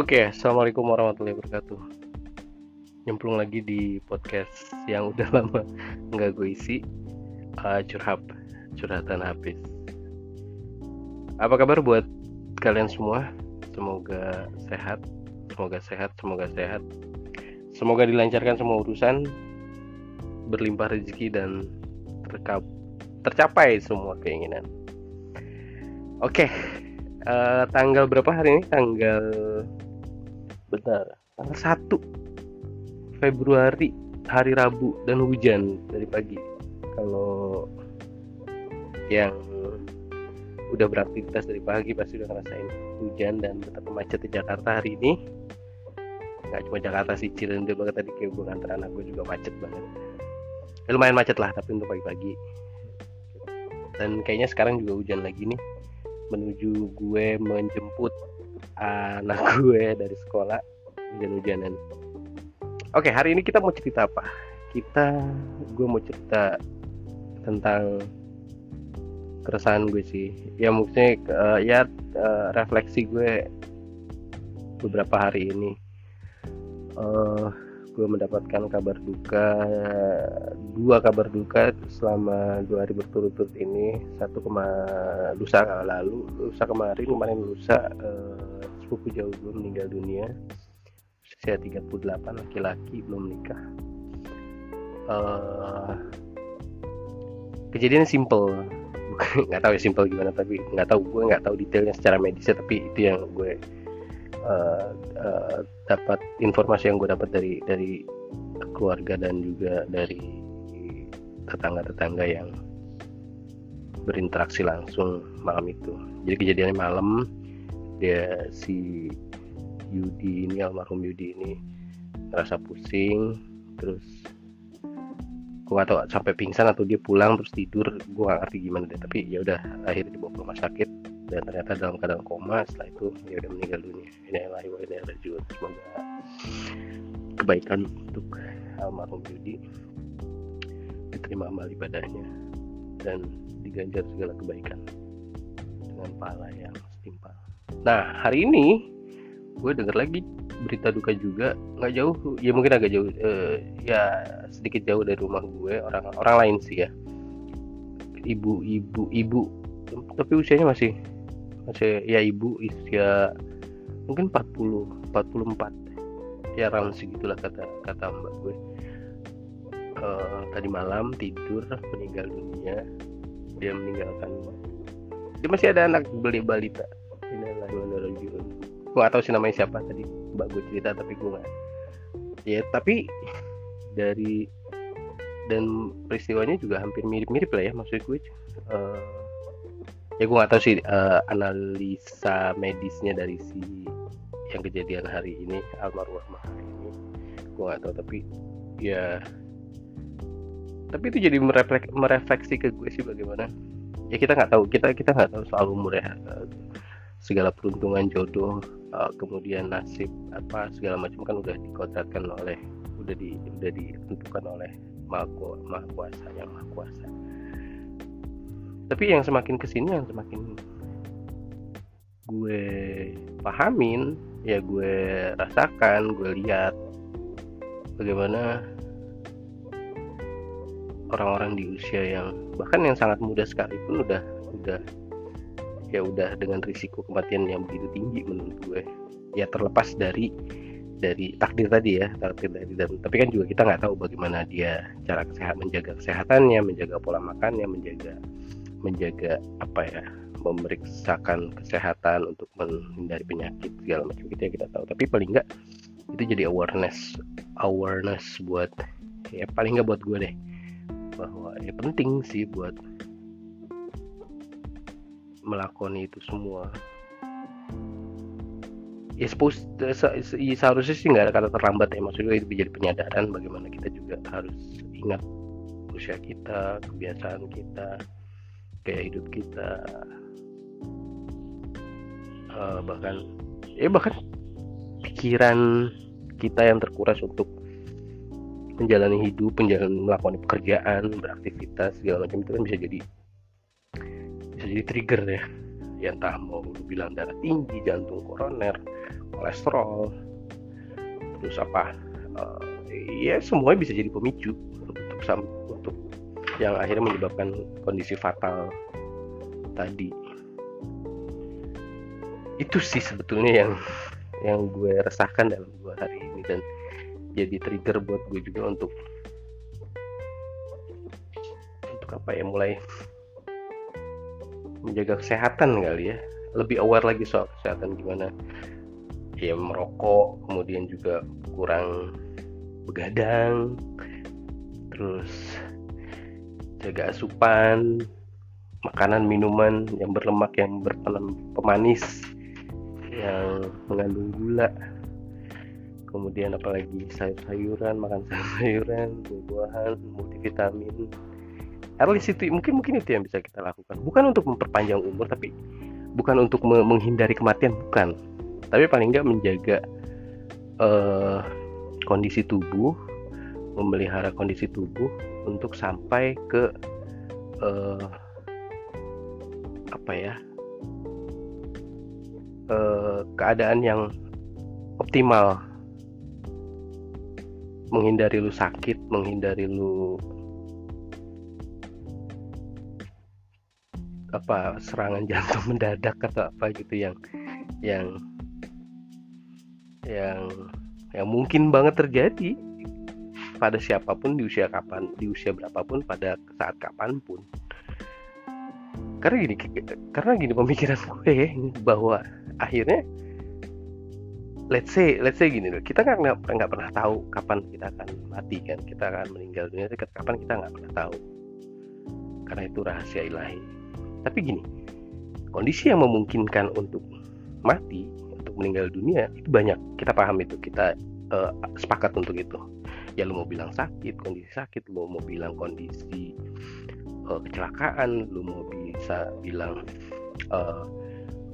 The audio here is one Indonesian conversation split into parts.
Oke, assalamualaikum warahmatullahi wabarakatuh. Nyemplung lagi di podcast yang udah lama nggak gue isi, uh, curhat, curhatan habis. Apa kabar buat kalian semua? Semoga sehat, semoga sehat, semoga sehat. Semoga dilancarkan semua urusan, berlimpah rezeki dan terkap, tercapai semua keinginan. Oke, uh, tanggal berapa hari ini? Tanggal bentar, tanggal 1 Februari hari Rabu dan hujan dari pagi. Kalau yang udah beraktivitas dari pagi pasti udah ngerasain hujan dan betapa macet di Jakarta hari ini. Gak cuma Jakarta sih, Cirende banget tadi kayak gue nganter gue juga macet banget. Ya, lumayan macet lah, tapi untuk pagi-pagi. Dan kayaknya sekarang juga hujan lagi nih menuju gue menjemput anak gue dari sekolah hujan-hujanan. Oke, hari ini kita mau cerita apa? Kita gue mau cerita tentang keresahan gue sih. Ya maksudnya uh, ya uh, refleksi gue beberapa hari ini. Uh, gue mendapatkan kabar duka dua kabar duka selama dua hari berturut-turut ini satu kema lusa lalu lusa kemarin kemarin lusa uh, sepupu jauh gue meninggal dunia. Usia 38 laki-laki belum nikah uh, kejadian simple. Nggak tahu ya simple gimana tapi nggak tahu gue nggak tahu detailnya secara medisnya tapi itu yang gue uh, uh, dapat informasi yang gue dapat dari dari keluarga dan juga dari tetangga-tetangga yang berinteraksi langsung malam itu. Jadi kejadiannya malam dia si Yudi ini almarhum Yudi ini ngerasa pusing terus gue gak tau sampai pingsan atau dia pulang terus tidur gue gak ngerti gimana deh. Tapi ya udah akhirnya dibawa ke rumah sakit dan ternyata dalam keadaan koma setelah itu dia udah meninggal dunia. Ini yang wa ini rajiun semoga kebaikan untuk almarhum Yudi diterima amal ibadahnya dan diganjar segala kebaikan dengan pahala yang setimpal nah hari ini gue denger lagi berita duka juga. Nggak jauh ya mungkin agak jauh uh, ya sedikit jauh dari rumah gue. Orang orang lain sih ya. Ibu ibu. Ibu tapi usianya masih masih ya ibu usia mungkin 40 44 ya round segitulah kata kata mbak gue. Uh, tadi malam tidur meninggal dunia. Dia meninggalkan dia masih ada anak beli balita gue gak tahu sih namanya siapa tadi. Mbak gue cerita tapi gue gak ya tapi dari dan peristiwanya juga hampir mirip-mirip lah ya maksud gue uh, ya gue gak tahu sih uh, analisa medisnya dari si yang kejadian hari ini almarhumah hari ini. Gue gak tahu tapi ya tapi itu jadi mereflek, merefleksi ke gue sih bagaimana. Ya kita nggak tahu kita kita nggak tahu soal umur ya segala peruntungan jodoh uh, kemudian nasib apa segala macam kan udah dikodratkan oleh udah di udah ditentukan oleh maha, kuasa yang maha kuasa. Tapi yang semakin ke sini yang semakin gue pahamin ya gue rasakan gue lihat bagaimana orang-orang di usia yang bahkan yang sangat muda sekalipun udah udah ya udah dengan risiko kematian yang begitu tinggi menurut gue. Ya terlepas dari dari takdir tadi ya takdir tadi dan tapi kan juga kita nggak tahu bagaimana dia cara kesehatan menjaga kesehatannya menjaga pola makannya menjaga menjaga apa ya memeriksakan kesehatan untuk menghindari penyakit segala macam gitu ya kita tahu. Tapi paling nggak itu jadi awareness awareness buat ya paling nggak buat gue deh. Bahwa ya penting sih buat melakoni itu semua. Ya suppose seharusnya sih nggak ada kata terlambat ya. Maksudnya itu menjadi penyadaran bagaimana kita juga harus ingat usia kita kebiasaan kita gaya hidup kita. Uh, bahkan ya bahkan pikiran kita yang terkuras untuk menjalani hidup, menjalani melakukan pekerjaan, beraktivitas segala macam itu kan bisa jadi jadi trigger ya. ya entah mau bilang darah tinggi jantung koroner kolesterol terus apa uh, ya semuanya bisa jadi pemicu untuk untuk yang akhirnya menyebabkan kondisi fatal tadi itu sih sebetulnya yang yang gue resahkan dalam dua hari ini dan jadi trigger buat gue juga untuk untuk apa ya mulai menjaga kesehatan kali ya. Lebih aware lagi soal kesehatan gimana. Ya merokok kemudian juga kurang begadang terus jaga asupan makanan minuman yang berlemak yang berpemanis yang mengandung gula. Kemudian apalagi sayur-sayuran makan sayur-sayuran buah-buahan multivitamin at least itu mungkin mungkin itu yang bisa kita lakukan. Bukan untuk memperpanjang umur tapi bukan untuk menghindari kematian bukan. Tapi paling nggak menjaga uh, kondisi tubuh memelihara kondisi tubuh untuk sampai ke uh, apa ya uh, keadaan yang optimal. Menghindari lu sakit menghindari lu apa serangan jantung mendadak atau apa gitu yang yang yang yang mungkin banget terjadi pada siapa pun di usia kapan di usia berapapun pada saat kapan pun. Karena gini karena gini pemikiran gue bahwa akhirnya let's say let's say gini loh kita nggak nggak pernah tahu kapan kita akan mati kan kita akan meninggal dunia kapan kita nggak pernah tahu. Karena itu rahasia ilahi tapi gini kondisi yang memungkinkan untuk mati untuk meninggal dunia itu banyak. Kita paham itu kita uh, sepakat untuk itu. Ya lu mau bilang sakit kondisi sakit lu mau bilang kondisi uh, kecelakaan lu mau bisa bilang eh,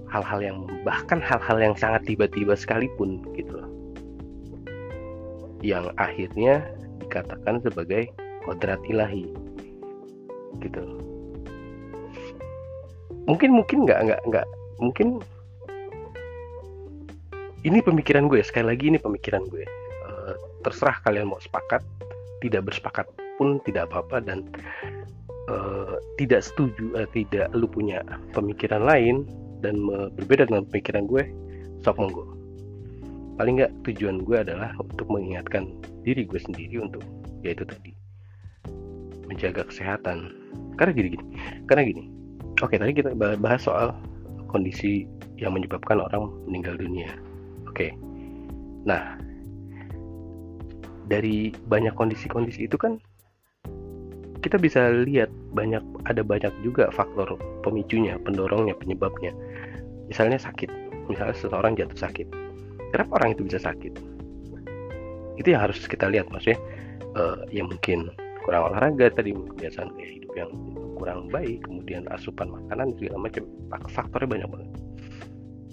hal-hal yang bahkan hal-hal yang sangat tiba-tiba sekalipun gitu loh. Yang akhirnya dikatakan sebagai kodrat ilahi gitu mungkin mungkin nggak nggak nggak. Mungkin ini pemikiran gue. Sekali lagi ini pemikiran gue. Uh, terserah kalian mau sepakat tidak bersepakat pun tidak apa-apa dan uh, tidak setuju uh, tidak lu punya pemikiran lain dan berbeda dengan pemikiran gue sok monggo. Paling nggak tujuan gue adalah untuk mengingatkan diri gue sendiri untuk yaitu tadi menjaga kesehatan. Karena gini gini. Karena gini oke tadi kita bahas soal kondisi yang menyebabkan orang meninggal dunia Oke. Nah, dari banyak kondisi-kondisi itu kan kita bisa lihat banyak ada banyak juga faktor pemicunya, pendorongnya, penyebabnya. Misalnya sakit, misalnya seseorang jatuh sakit. Kenapa orang itu bisa sakit? Itu yang harus kita lihat, maksudnya uh, ya mungkin kurang olahraga tadi, kebiasaan gaya hidup yang kurang baik, kemudian asupan makanan segala macam, faktornya banyak banget.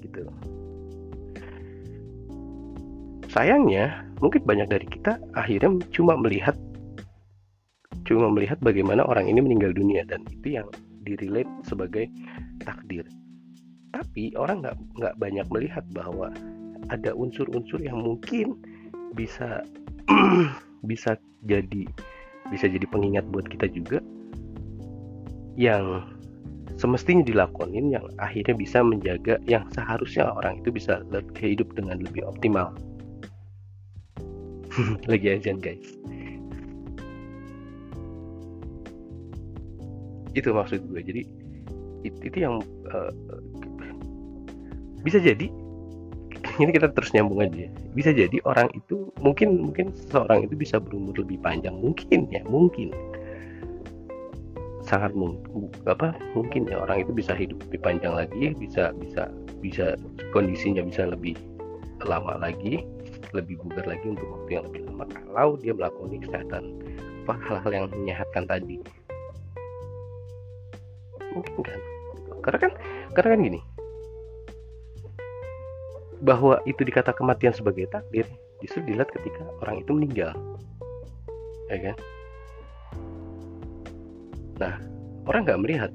Gitu. Sayangnya mungkin banyak dari kita akhirnya cuma melihat cuma melihat bagaimana orang ini meninggal dunia dan itu yang direlate sebagai takdir. Tapi orang nggak nggak banyak melihat bahwa ada unsur-unsur yang mungkin bisa bisa jadi bisa jadi pengingat buat kita juga yang semestinya dilakonin yang akhirnya bisa menjaga yang seharusnya orang itu bisa hidup dengan lebih optimal. Lagi ajan guys. Itu maksud gue. Jadi itu, itu yang uh, bisa jadi ini kita terus nyambung aja bisa jadi orang itu mungkin mungkin seseorang itu bisa berumur lebih panjang. Mungkin ya mungkin sangat mungkin apa mungkin ya orang itu bisa hidup lebih panjang lagi bisa bisa bisa kondisinya bisa lebih lama lagi lebih bugar lagi untuk waktu yang lebih lama. Kalau dia melakukan kesehatan apa hal-hal yang menyehatkan tadi? Mungkin kan? Karena kan karena kan gini. Bahwa itu dikata kematian sebagai takdir justru dilihat ketika orang itu meninggal. Ya kan nah orang nggak melihat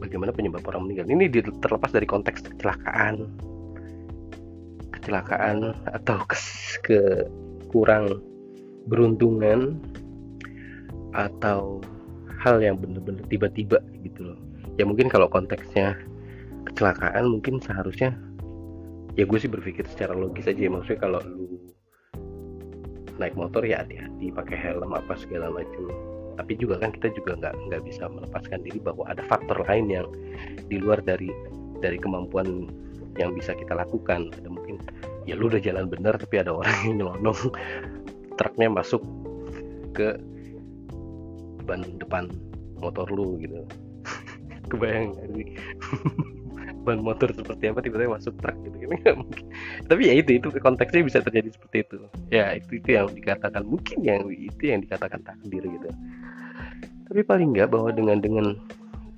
bagaimana penyebab orang meninggal. Ini terlepas dari konteks kecelakaan. Kecelakaan atau kes, ke kurang beruntungan atau hal yang benar-benar tiba-tiba gitu loh. Ya mungkin kalau konteksnya kecelakaan mungkin seharusnya ya gue sih berpikir secara logis aja ya. Maksudnya kalau lu naik motor ya hati-hati pakai helm apa segala macam tapi juga kan kita juga nggak nggak bisa melepaskan diri bahwa ada faktor lain yang di luar dari dari kemampuan yang bisa kita lakukan. Ada mungkin ya lu udah jalan bener tapi ada orang yang nyelonong truknya masuk ke ban depan motor lu gitu. Kebayang ini ban motor seperti apa tiba-tiba masuk truk gitu kan mungkin. Tapi ya itu itu konteksnya bisa terjadi seperti itu. Ya itu itu yang dikatakan mungkin yang itu yang dikatakan takdir gitu tapi paling nggak bahwa dengan dengan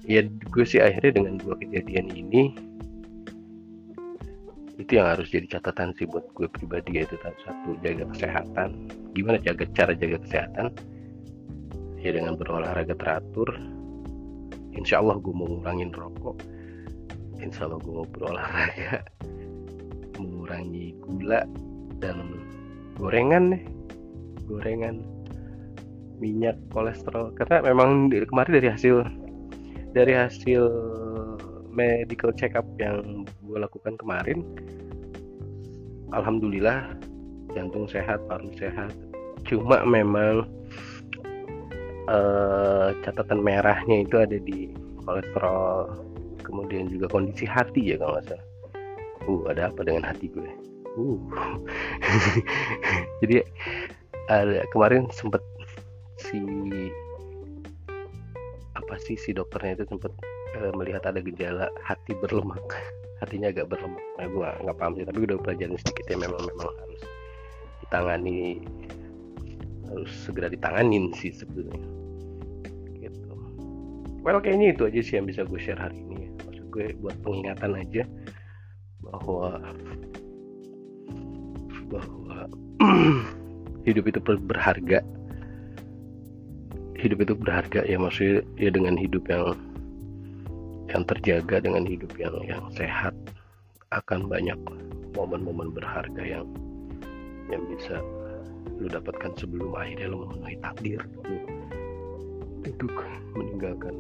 ya gue sih akhirnya dengan dua kejadian ini itu yang harus jadi catatan sih buat gue pribadi yaitu satu jaga kesehatan. Gimana jaga cara jaga kesehatan? Ya dengan berolahraga teratur. Insya Allah gue mau ngurangin rokok. Insya Allah gue mau berolahraga. Mengurangi gula dan gorengan nih. Gorengan minyak kolesterol. Karena memang kemarin dari hasil dari hasil medical check up yang gue lakukan kemarin alhamdulillah jantung sehat paru sehat. Cuma memang uh, catatan merahnya itu ada di kolesterol kemudian juga kondisi hati ya kalau nggak salah. Uh ada apa dengan hati gue? Uh. Jadi ada kemarin sempet si apa sih si dokternya itu sempat uh, melihat ada gejala hati berlemak. Hatinya agak berlemak. Nah gue nggak paham sih tapi gue udah pelajarin sedikit ya memang memang harus ditangani harus segera ditanganin sih sebetulnya gitu. Well kayaknya itu aja sih yang bisa gue share hari ini ya. maksud gue buat pengingatan aja bahwa bahwa hidup itu berharga hidup itu berharga ya maksudnya ya dengan hidup yang yang terjaga dengan hidup yang yang sehat akan banyak momen-momen berharga yang yang bisa lu dapatkan sebelum akhirnya lu memenuhi takdir lu untuk meninggalkan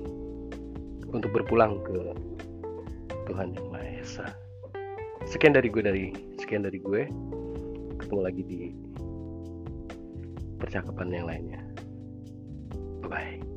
untuk berpulang ke Tuhan yang Maha Esa. Sekian dari gue dari sekian dari gue. Ketemu lagi di percakapan yang lainnya. 对。